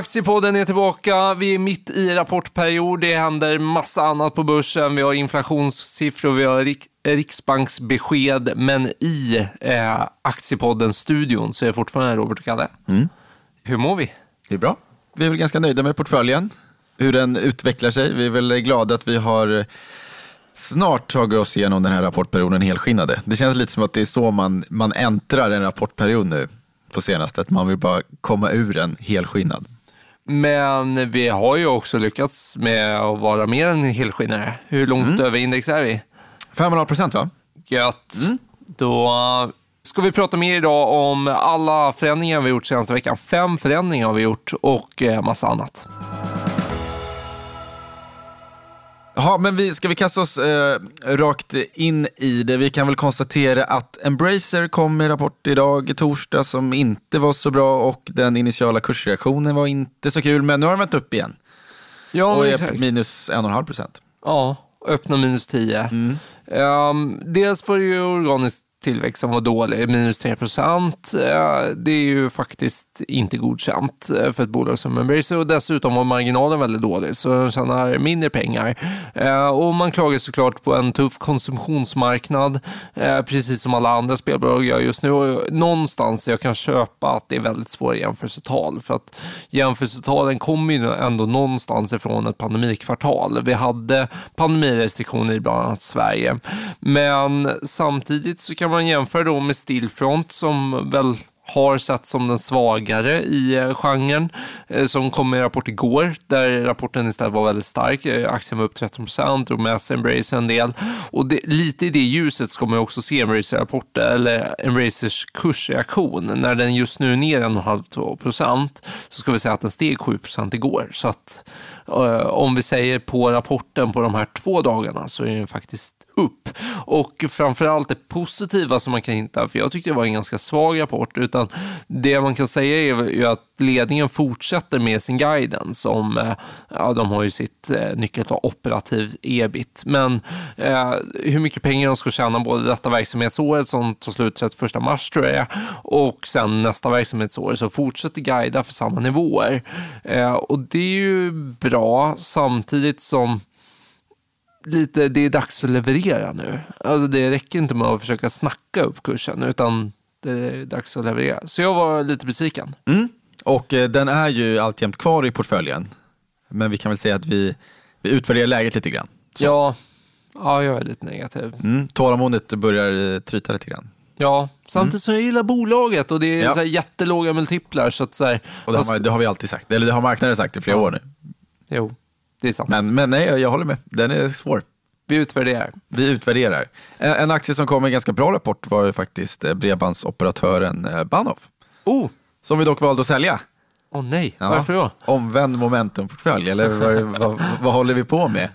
Aktiepodden är tillbaka. Vi är mitt i rapportperiod. Det händer massa annat på börsen. Vi har inflationssiffror, vi har rik riksbanksbesked, men i eh, Aktiepodden-studion så är det fortfarande Robert och Kalle. Mm. Hur mår vi? Det är bra. Vi är väl ganska nöjda med portföljen, hur den utvecklar sig. Vi är väl glada att vi har snart tagit oss igenom den här rapportperioden helskinnade. Det känns lite som att det är så man, man äntrar en rapportperiod nu på senaste, att man vill bara komma ur den helskinnad. Men vi har ju också lyckats med att vara mer än helskinnare. Hur långt mm. över index är vi? 5,5 procent va? Gött. Mm. Då ska vi prata mer idag om alla förändringar vi gjort senaste veckan. Fem förändringar har vi gjort och eh, massa annat. Ja, men vi, ska vi kasta oss eh, rakt in i det? Vi kan väl konstatera att Embracer kom med rapport idag, torsdag, som inte var så bra och den initiala kursreaktionen var inte så kul, men nu har de vänt upp igen. Ja, och är exakt. minus 1,5 procent. Ja, öppna minus 10. Mm. Um, dels var det ju organiskt tillväxt som var dålig, minus 3 procent. Eh, det är ju faktiskt inte godkänt eh, för ett bolag som Embracer och dessutom var marginalen väldigt dålig så de tjänar mindre pengar. Eh, och man klagar såklart på en tuff konsumtionsmarknad, precis som alla andra spelbolag gör just nu. Och någonstans jag kan köpa att det är väldigt svåra jämförelsetal för att jämförelsetalen kommer ju ändå någonstans ifrån ett pandemikvartal. Vi hade pandemirestriktioner i bland annat Sverige, men samtidigt så kan kan man jämföra då med Stillfront som väl har satt som den svagare i eh, genren, eh, som kom med rapport igår, där rapporten istället var väldigt stark. Eh, aktien var upp 13 procent, drog med sig Embracer en del. Och det, lite i det ljuset ska man också se Embracer-rapporten, eller Embracers kursreaktion. När den just nu är ner 1,5 procent, så ska vi säga att den steg 7 procent igår. Så att Eh, om vi säger på rapporten på de här två dagarna så är den faktiskt upp. Och framförallt det positiva som man kan hitta, för jag tyckte det var en ganska svag rapport, utan det man kan säga är ju att ledningen fortsätter med sin guidance om, eh, ja de har ju sitt eh, nyckeltal operativ ebit, men eh, hur mycket pengar de ska tjäna både detta verksamhetsåret som tar slut 31 mars tror jag och sen nästa verksamhetsår så fortsätter guida för samma nivåer. Eh, och det är ju bra samtidigt som lite, det är dags att leverera nu. Alltså det räcker inte med att försöka snacka upp kursen, utan det är dags att leverera. Så jag var lite besviken. Mm. Och eh, den är ju alltjämt kvar i portföljen. Men vi kan väl säga att vi, vi utvärderar läget lite grann. Så. Ja, ja, jag är lite negativ. Mm. Tålamodet börjar eh, tryta lite grann. Ja, samtidigt mm. som jag gillar bolaget och det är ja. så jättelåga multiplar. Så att så här, och det har, man, det har, vi alltid sagt, eller det har marknaden sagt i flera ja. år nu. Jo, det är sant. Men, men nej, jag håller med. Den är svår. Vi utvärderar. Vi utvärderar. En, en aktie som kom med en ganska bra rapport var ju faktiskt eh, bredbandsoperatören Bahnhof. Oh. Som vi dock valde att sälja. Åh oh, nej, ja. varför då? Omvänd momentumportfölj, eller vad, vad, vad håller vi på med?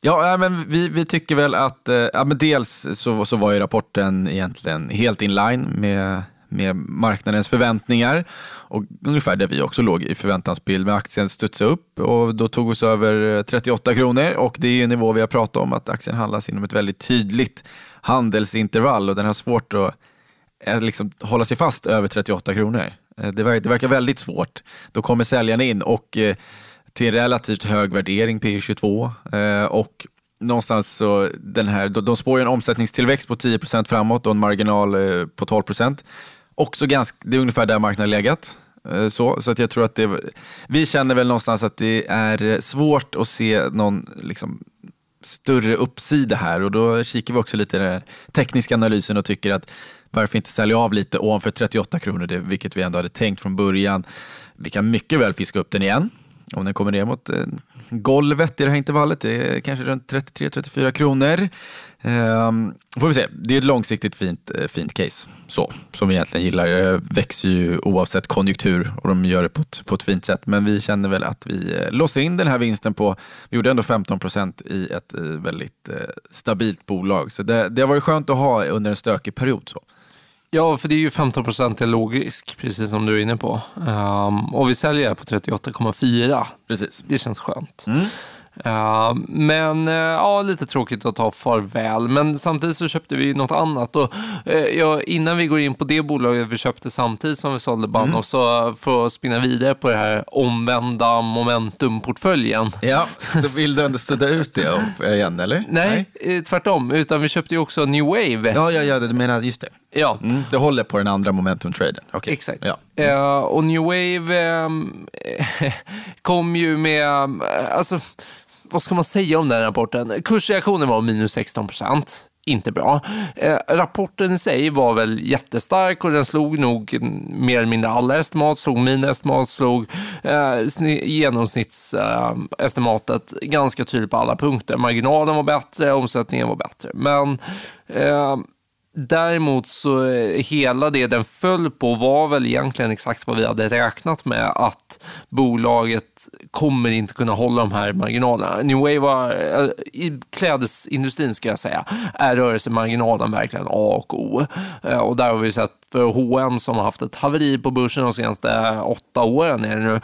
Ja, men vi, vi tycker väl att, eh, ja, men dels så, så var ju rapporten egentligen helt inline med med marknadens förväntningar och ungefär där vi också låg i förväntansbild. med aktien studsade upp och då tog oss över 38 kronor och det är en nivå vi har pratat om att aktien handlas inom ett väldigt tydligt handelsintervall och den har svårt att eh, liksom, hålla sig fast över 38 kronor. Eh, det verkar, det verkar väldigt svårt. Då kommer säljarna in och eh, till relativt hög värdering, P 22 eh, och någonstans så den här, de spår ju en omsättningstillväxt på 10% framåt och en marginal eh, på 12% också ganska, det är ungefär där marknaden har legat. Så, så att jag tror att det, vi känner väl någonstans att det är svårt att se någon liksom, större uppsida här och då kikar vi också lite i den tekniska analysen och tycker att varför inte sälja av lite ovanför 38 kronor, det, vilket vi ändå hade tänkt från början. Vi kan mycket väl fiska upp den igen om den kommer ner mot eh, golvet i det här intervallet. Det är kanske runt 33-34 kronor. Ehm, får vi se. Det är ett långsiktigt fint, eh, fint case, så, som vi egentligen gillar. Det växer ju oavsett konjunktur och de gör det på ett, på ett fint sätt. Men vi känner väl att vi eh, låser in den här vinsten på, vi gjorde ändå 15 procent i ett eh, väldigt stabilt bolag. Så det, det har varit skönt att ha under en stökig period. Så. Ja, för det är ju 15 procent låg risk, precis som du är inne på. Um, och vi säljer på 38,4. Precis. Det känns skönt. Mm. Uh, men uh, ja, lite tråkigt att ta farväl. Men samtidigt så köpte vi något annat. Och, uh, ja, innan vi går in på det bolaget vi köpte samtidigt som vi sålde Bahnhof, mm. så för att spinna vidare på det här omvända momentumportföljen. Ja, så vill du ändå sudda ut det igen, eller? Nej, Nej, tvärtom. Utan vi köpte ju också New Wave. Ja, ja, ja du menar just det. Ja. Mm, det håller på den andra momentum-traden. Okay. Exakt. Ja. Mm. Uh, och New Wave um, kom ju med, alltså, vad ska man säga om den rapporten? Kursreaktionen var minus 16 procent. Inte bra. Eh, rapporten i sig var väl jättestark och den slog nog mer eller mindre alla estimat, slog mina estimat, slog genomsnittsestimatet ganska tydligt på alla punkter. Marginalen var bättre, omsättningen var bättre. Men eh, Däremot så eh, hela det den föll på var väl egentligen exakt vad vi hade räknat med att bolaget kommer inte kunna hålla de här marginalerna. New var, eh, i klädesindustrin ska jag säga, är rörelsemarginalen verkligen A och O. Eh, och där har vi sett för H&M som har haft ett haveri på börsen de senaste åtta åren är nu,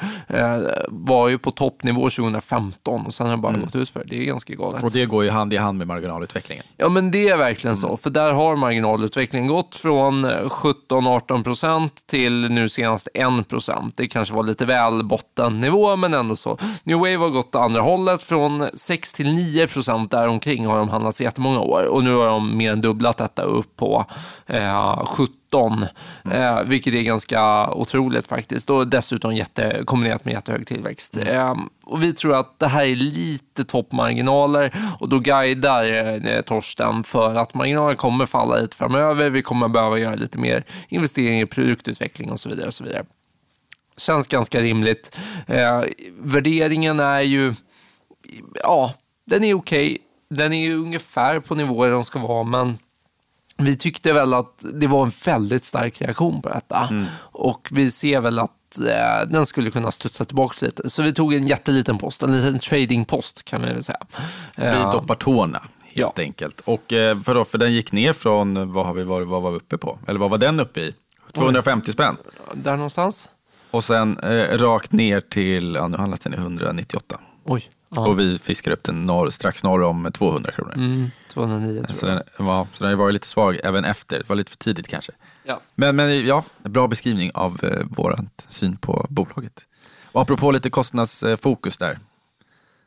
var ju på toppnivå 2015 och sen har det bara mm. gått ut för. Det är ganska galet. Och det går ju hand i hand med marginalutvecklingen. Ja, men det är verkligen mm. så, för där har marginalutvecklingen gått från eh, 17-18 procent till nu senast 1 procent. Det kanske var lite väl bottennivå, men ändå så. New Wave har gått andra hållet. Från 6 till 9 procent däromkring har de handlats i jättemånga år och nu har de mer än dubblat detta upp på eh, 17 17, eh, vilket är ganska otroligt faktiskt. Och dessutom jätte, kombinerat med jättehög tillväxt. Mm. Eh, och vi tror att det här är lite toppmarginaler och då guidar eh, Torsten för att marginaler kommer falla lite framöver. Vi kommer behöva göra lite mer investeringar i produktutveckling och så vidare. Och så vidare. Känns ganska rimligt. Eh, värderingen är ju, ja, den är okej. Okay. Den är ungefär på nivåer de ska vara, men vi tyckte väl att det var en väldigt stark reaktion på detta. Mm. Och vi ser väl att eh, den skulle kunna studsa tillbaka lite. Så vi tog en jätteliten post, en liten tradingpost kan man väl säga. Vi uh, doppar tårna helt ja. enkelt. Och eh, för, då, för den gick ner från, vad har vi varit, vad var vi uppe på? Eller vad var den uppe i? 250 Oj. spänn? Där någonstans. Och sen eh, rakt ner till, ja nu handlas den i 198. Oj. Ja. Och vi fiskar upp den norr, strax norr om 200 kronor. Mm, 209 tror så jag. Den, ja, så den har varit lite svag även efter. Det var lite för tidigt kanske. Ja. Men, men ja, bra beskrivning av eh, vår syn på bolaget. Och apropå lite kostnadsfokus där.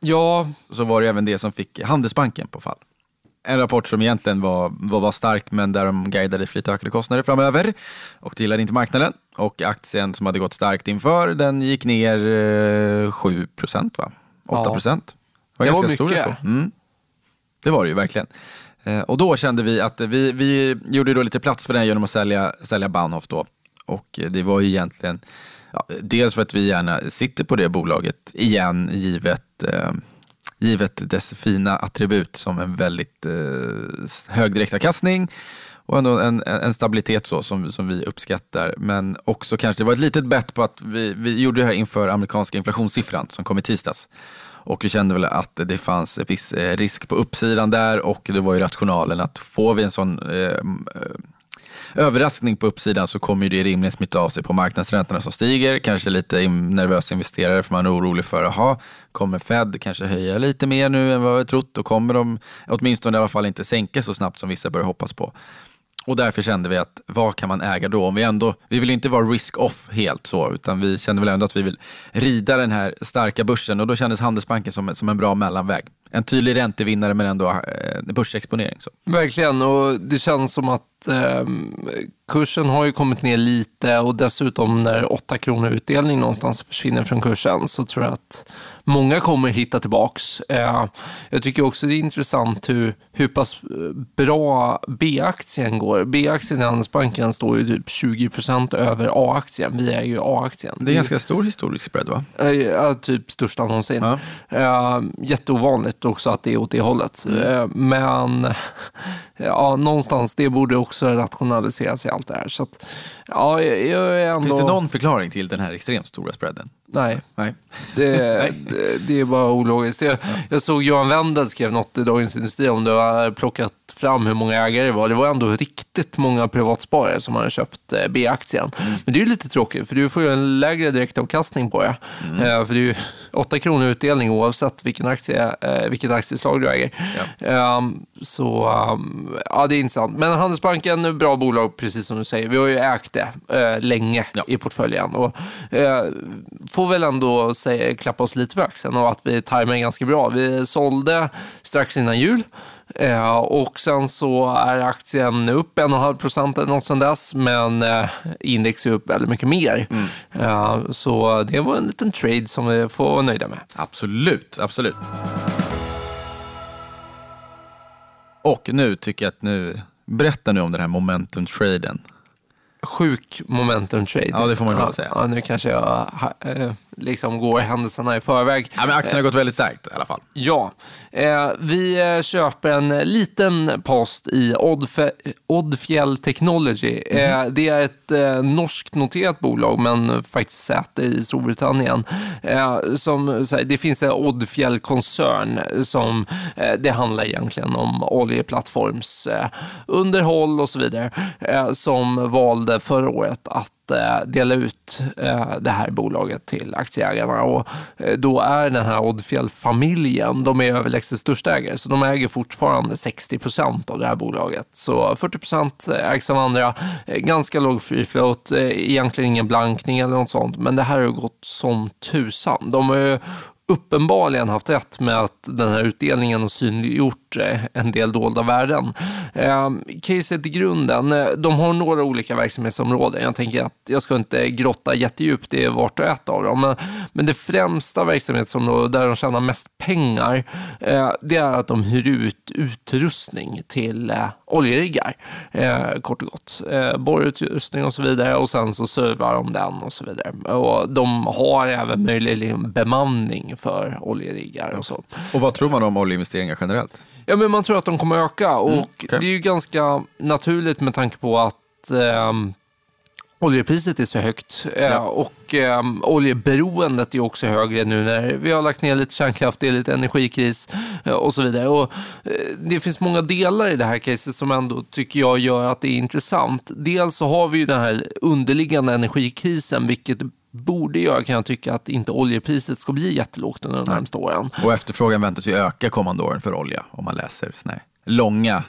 Ja. Så var det även det som fick Handelsbanken på fall. En rapport som egentligen var, var, var stark men där de guidade för lite ökade kostnader framöver. Och det gillade inte marknaden. Och aktien som hade gått starkt inför den gick ner eh, 7 procent va? 8 procent. Ja. Det var, det var mycket. Mm. Det var det ju verkligen. Eh, och då kände vi att vi, vi gjorde då lite plats för den genom att sälja, sälja Bahnhof då. Och det var ju egentligen, ja, dels för att vi gärna sitter på det bolaget igen, givet, eh, givet dess fina attribut som en väldigt eh, hög direktavkastning och ändå en, en stabilitet så som, som vi uppskattar. Men också kanske, det var ett litet bett på att vi, vi gjorde det här inför amerikanska inflationssiffran som kom i tisdags. Och vi kände väl att det fanns en viss eh, risk på uppsidan där och det var ju rationalen att får vi en sån eh, eh överraskning på uppsidan så kommer det rimligen smitta av sig på marknadsräntorna som stiger. Kanske lite nervösa investerare för man är orolig för, jaha, kommer Fed kanske höja lite mer nu än vad vi trott? Då kommer de åtminstone i alla fall inte sänka så snabbt som vissa börjar hoppas på. Och därför kände vi att vad kan man äga då? Om vi ändå, vi vill inte vara risk-off helt så, utan vi kände väl ändå att vi vill rida den här starka börsen och då kändes Handelsbanken som, som en bra mellanväg. En tydlig räntevinnare men ändå eh, börsexponering. Så. Verkligen, och det känns som att eh, kursen har ju kommit ner lite och dessutom när 8 kronor utdelning någonstans försvinner från kursen så tror jag att många kommer hitta tillbaks. Eh, jag tycker också det är intressant hur, hur pass bra B-aktien går. B-aktien i Handelsbanken står ju typ 20 procent över A-aktien. Vi äger ju A-aktien. Det är ganska stor historisk spread va? Eh, typ största någonsin. Ja. Eh, jätteovanligt också att det är åt det hållet. Mm. Men ja, någonstans, det borde också rationaliseras i allt det här. Så att, ja, jag är ändå... Finns det någon förklaring till den här extremt stora spreaden? Nej. Nej. Det, det, det, är bara ologiskt. Jag, jag såg Johan Wendel skrev något i Dagens Industri om det har plockat fram hur många ägare det var. Det var ändå riktigt många privatsparare som hade köpt eh, B-aktien. Mm. Men det är ju lite tråkigt, för du får ju en lägre direktavkastning på det. Mm. Eh, för det är ju 8 kronor utdelning oavsett vilken aktie, eh, vilket aktieslag du äger. Ja. Ehm, så ehm, ja, det är intressant. Men Handelsbanken, bra bolag, precis som du säger. Vi har ju ägt det länge ja. i portföljen. Och, får väl ändå säga, klappa oss lite för axeln och att vi tajmar ganska bra. Vi sålde strax innan jul. Eh, och sen så är aktien upp 1,5 procent eller något sedan dess, men eh, index är upp väldigt mycket mer. Mm. Eh, så det var en liten trade som vi får vara nöjda med. Absolut, absolut. Och nu tycker jag att nu, berätta nu om den här momentum-traden. Sjuk momentum trade. Ja, det får man ju ja, säga. Ja, nu kanske jag äh, liksom går händelserna i förväg. Ja, men aktien har gått väldigt starkt i alla fall. Ja, eh, vi eh, köper en liten post i Oddfe Oddfjäll Technology. Mm. Det är ett eh, norskt noterat bolag, men faktiskt säte i Storbritannien. Som, det finns en Oddfjäll-koncern som det handlar egentligen om oljeplattformsunderhåll och så vidare, som valde förra året att Eh, dela ut eh, det här bolaget till aktieägarna. Och eh, då är den här Oddfjell-familjen, de är överlägset största ägare, så de äger fortfarande 60 procent av det här bolaget. Så 40 procent ägs av andra, ganska låg free float, egentligen ingen blankning eller något sånt, men det här har gått som tusan. De har uppenbarligen haft rätt med att den här utdelningen har synliggjort Eh, en del dolda värden. Eh, caset i grunden, eh, de har några olika verksamhetsområden. Jag tänker att jag ska inte grotta jättedjupt i vart och ett av dem, men, men det främsta verksamhetsområdet där de tjänar mest pengar, eh, det är att de hyr ut utrustning till eh, oljeriggar, eh, kort och gott. Eh, borrutrustning och så vidare och sen så servar de den och så vidare. Och de har även möjlig bemanning för oljeriggar och så. Och vad tror man om oljeinvesteringar generellt? Ja, men man tror att de kommer öka och mm, okay. det är ju ganska naturligt med tanke på att eh, oljepriset är så högt ja. och eh, oljeberoendet är också högre nu när vi har lagt ner lite kärnkraft, det är lite energikris eh, och så vidare. Och, eh, det finns många delar i det här caset som ändå tycker jag gör att det är intressant. Dels så har vi ju den här underliggande energikrisen, vilket borde göra, kan jag tycka, att inte oljepriset ska bli jättelågt under de närmaste åren. Och efterfrågan väntas ju öka kommande åren för olja om man läser såna långa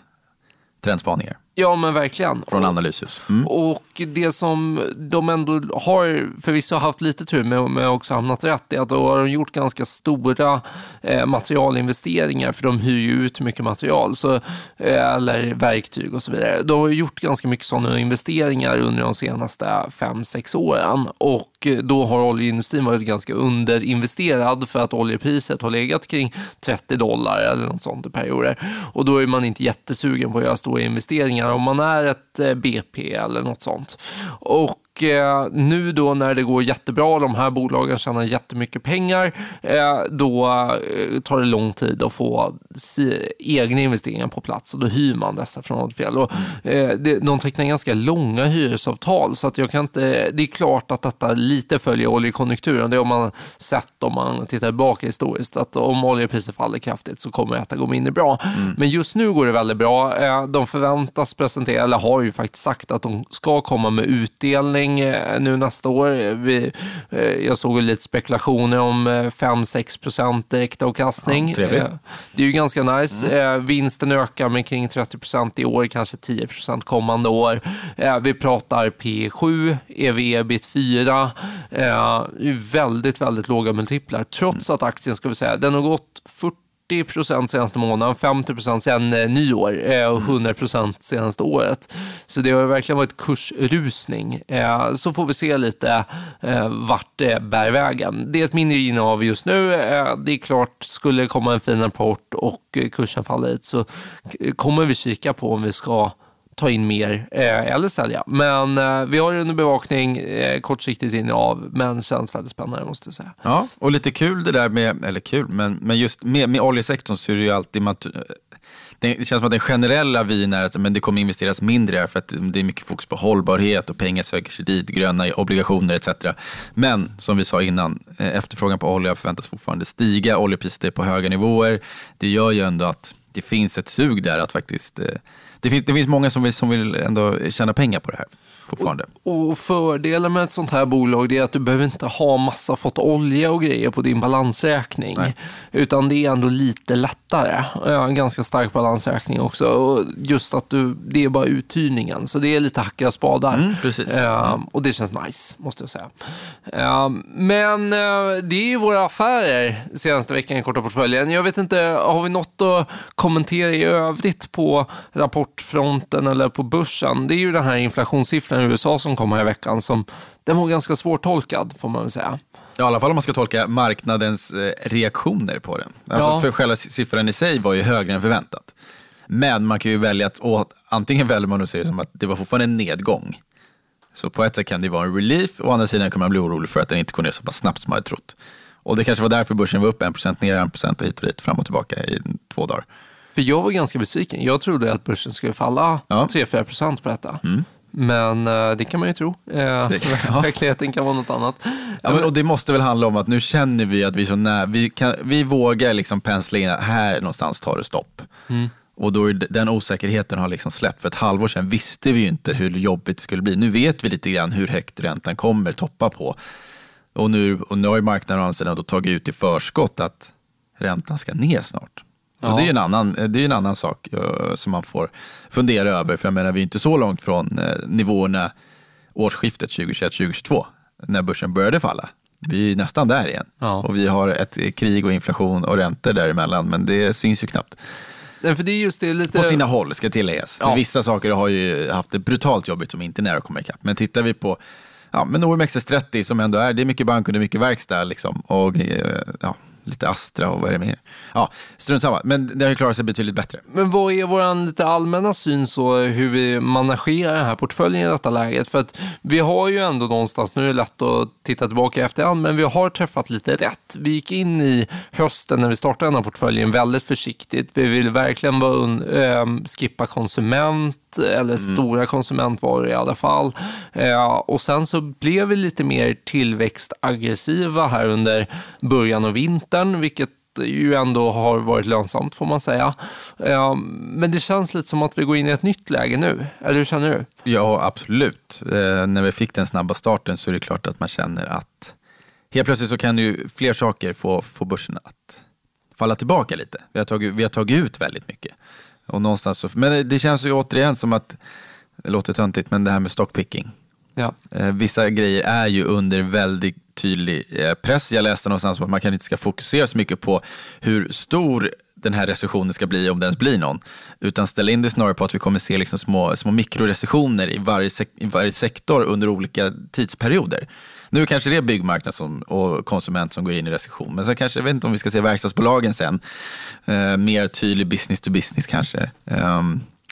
trendspaningar. Ja, men verkligen. Från Analyshus. Mm. Och det som de ändå har förvisso haft lite tur med, men också hamnat rätt är att då har de gjort ganska stora eh, materialinvesteringar, för de hyr ju ut mycket material, så, eh, eller verktyg och så vidare. De har gjort ganska mycket sådana investeringar under de senaste fem sex åren och då har oljeindustrin varit ganska underinvesterad för att oljepriset har legat kring 30 dollar eller något sånt i perioder. Och då är man inte jättesugen på att göra stora investeringar pengar om man är ett eh, BP eller något sånt. Och Eh, nu då när det går jättebra, de här bolagen tjänar jättemycket pengar, eh, då eh, tar det lång tid att få egna investeringar på plats och då hyr man dessa från Oddfjäll. Och, de tecknar ganska långa hyresavtal så att jag kan inte, det är klart att detta lite följer oljekonjunkturen. Det har man sett om man tittar tillbaka historiskt, att om oljepriset faller kraftigt så kommer detta gå mindre bra. Mm. Men just nu går det väldigt bra. De förväntas presentera, eller har ju faktiskt sagt att de ska komma med utdelning utdelning eh, nu nästa år. Vi, eh, jag såg lite spekulationer om 5-6 eh, procent direktavkastning. Ja, det är ju ganska nice. Mm. Vinsten ökar med kring 30 procent i år, kanske 10 procent kommande år. Vi pratar P7, EV ebit 4. Väldigt, väldigt låga multiplar. Trots mm. att aktien, ska vi säga, den har gått 40 40 procent senaste månaden, 50 procent sedan eh, nyår eh, och 100 procent senaste året. Så det har verkligen varit kursrusning. Eh, så får vi se lite vart det bär vägen. Det är ett mindre innehav just nu. Det är klart, skulle det komma en fin rapport och kursen faller hit så kommer vi kika på om vi ska ta in mer eh, eller sälja. Men eh, vi har under bevakning, eh, kortsiktigt innehav, men känns väldigt spännande måste jag säga. Ja, och lite kul det där med, eller kul, men, men just med, med oljesektorn så är det ju alltid, man, eh, det känns som att den generella vyn är att men det kommer investeras mindre här för att det är mycket fokus på hållbarhet och pengar söker sig dit, gröna obligationer etc. Men som vi sa innan, eh, efterfrågan på olja förväntas fortfarande stiga, oljepriset är på höga nivåer. Det gör ju ändå att det finns ett sug där att faktiskt, eh, det finns, det finns många som vill, som vill ändå tjäna pengar på det här fortfarande. Och, och fördelen med ett sånt här bolag är att du behöver inte ha massa fått olja och grejer på din balansräkning. Nej. Utan det är ändå lite lättare. En ganska stark balansräkning också. Och just att du, det är bara uthyrningen. Så det är lite hacka och spadar. Mm, precis. Uh, och det känns nice, måste jag säga. Uh, men uh, det är ju våra affärer senaste veckan i korta portföljen. Jag vet inte, har vi något att kommentera i övrigt på rapportfronten eller på börsen? Det är ju den här inflationssiffran siffran i USA som kom här i veckan, som, den var ganska svårtolkad får man väl säga. Ja, I alla fall om man ska tolka marknadens eh, reaktioner på den. Alltså, ja. För själva siffran i sig var ju högre än förväntat. Men man kan ju välja att, och antingen väljer man att se det som att det var fortfarande en nedgång. Så på ett sätt kan det vara en relief, å andra sidan kan man bli orolig för att den inte går ner så pass snabbt som man hade trott. Och det kanske var därför börsen var upp 1% ner 1% och hit och dit, fram och tillbaka i två dagar. För jag var ganska besviken. Jag trodde att börsen skulle falla ja. 3-4% på detta. Mm. Men uh, det kan man ju tro. Uh, det, ja. Verkligheten kan vara något annat. Ja, men, och det måste väl handla om att nu känner vi att vi så nära, vi, kan, vi vågar liksom pensla in att här någonstans tar det stopp. Mm. Och då är den osäkerheten har liksom släppt. För ett halvår sedan visste vi ju inte hur jobbigt det skulle bli. Nu vet vi lite grann hur högt räntan kommer toppa på. Och nu, och nu har ju marknaden då tagit ut i förskott att räntan ska ner snart. Ja. det är en annan, det är en annan sak uh, som man får fundera över. För jag menar, vi är inte så långt från uh, nivåerna årsskiftet 2021-2022 när börsen började falla. Vi är nästan där igen. Ja. Och vi har ett krig och inflation och räntor däremellan, men det syns ju knappt. Nej, för det är just det, lite... På sina håll ska tilläggas. Ja. Vissa saker har ju haft det brutalt jobbigt som inte är nära att komma ikapp. Men tittar vi på ja, men OMXS30 som ändå är, det är mycket bank och det är mycket verkstad. Liksom. Och, eh, ja, lite Astra och vad är det mer? Ja, strunt samma. Men det har ju klarat sig betydligt bättre. Men vad är vår lite allmänna syn så hur vi managerar den här portföljen i detta läget? För att vi har ju ändå någonstans, nu är det lätt att titta tillbaka i efterhand, men vi har träffat lite rätt. Vi gick in i hösten när vi startade den här portföljen väldigt försiktigt. Vi ville verkligen vara, äh, skippa konsument eller mm. stora konsumentvaror i alla fall. Eh, och sen så blev vi lite mer tillväxtaggressiva här under början av vintern, vilket ju ändå har varit lönsamt får man säga. Eh, men det känns lite som att vi går in i ett nytt läge nu, eller hur känner du? Ja, absolut. Eh, när vi fick den snabba starten så är det klart att man känner att helt plötsligt så kan ju fler saker få, få börsen att falla tillbaka lite. Vi har tagit, vi har tagit ut väldigt mycket. Och någonstans så, men det känns ju återigen som att, det låter töntigt, men det här med stockpicking. Ja. Eh, vissa grejer är ju under väldigt tydlig eh, press. Jag läste någonstans att man kanske inte ska fokusera så mycket på hur stor den här recessionen ska bli, om det ens blir någon. Utan ställa in det snarare på att vi kommer se liksom små, små mikrorecessioner i varje, i varje sektor under olika tidsperioder. Nu kanske det är byggmarknad som, och konsument som går in i recession, men sen kanske, jag vet inte om vi ska se verkstadsbolagen sen, eh, mer tydlig business to business kanske. Eh,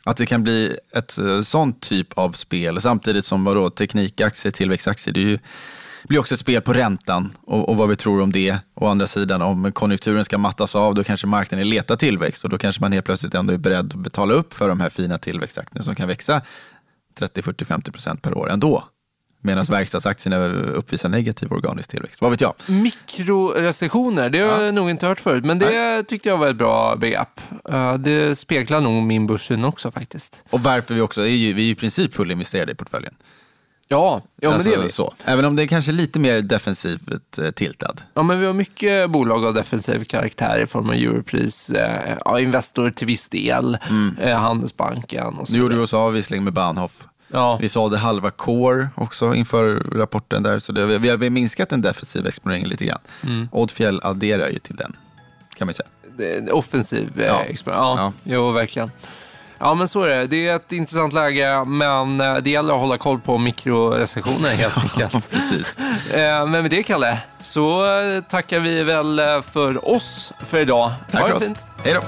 att det kan bli ett eh, sånt typ av spel, samtidigt som vadå, teknikaktier, tillväxtaktier, det är ju, blir också ett spel på räntan och, och, vad vi tror om det. Å andra sidan, om konjunkturen ska mattas av, då kanske marknaden letar tillväxt och då kanske man helt plötsligt ändå är beredd att betala upp för de här fina tillväxtaktierna som kan växa 30, 40, 50 procent per år ändå. Medan verkstadsaktierna uppvisar negativ organisk tillväxt. Vad vet jag? Mikrorecessioner, det har ja. jag nog inte hört förut. Men det Nej. tyckte jag var ett bra begrepp. Det speglar nog min börssyn också faktiskt. Och varför vi också är ju, vi är i princip fullinvesterade i portföljen. Ja, ja alltså, men det är vi. Så. Även om det är kanske lite mer defensivt eh, tiltad. Ja, men vi har mycket bolag av defensiv karaktär i form av Europris, eh, ja, Investor till viss del, mm. eh, Handelsbanken och så Nu gjorde vi oss av visserligen med Bahnhof. Ja. Vi sålde halva Core också inför rapporten där, så det, vi har minskat den defensiva exponeringen lite grann. Mm. Oddfjäll adderar ju till den, kan man säga. offensiv eh, ja. exponering, ja, ja. Jo, verkligen. Ja, men så är det. Det är ett intressant läge, men eh, det gäller att hålla koll på mikrorecessioner helt enkelt. Precis. Eh, men med det, Kalle, så tackar vi väl för oss för idag. Tack för oss. Fint. Hej då.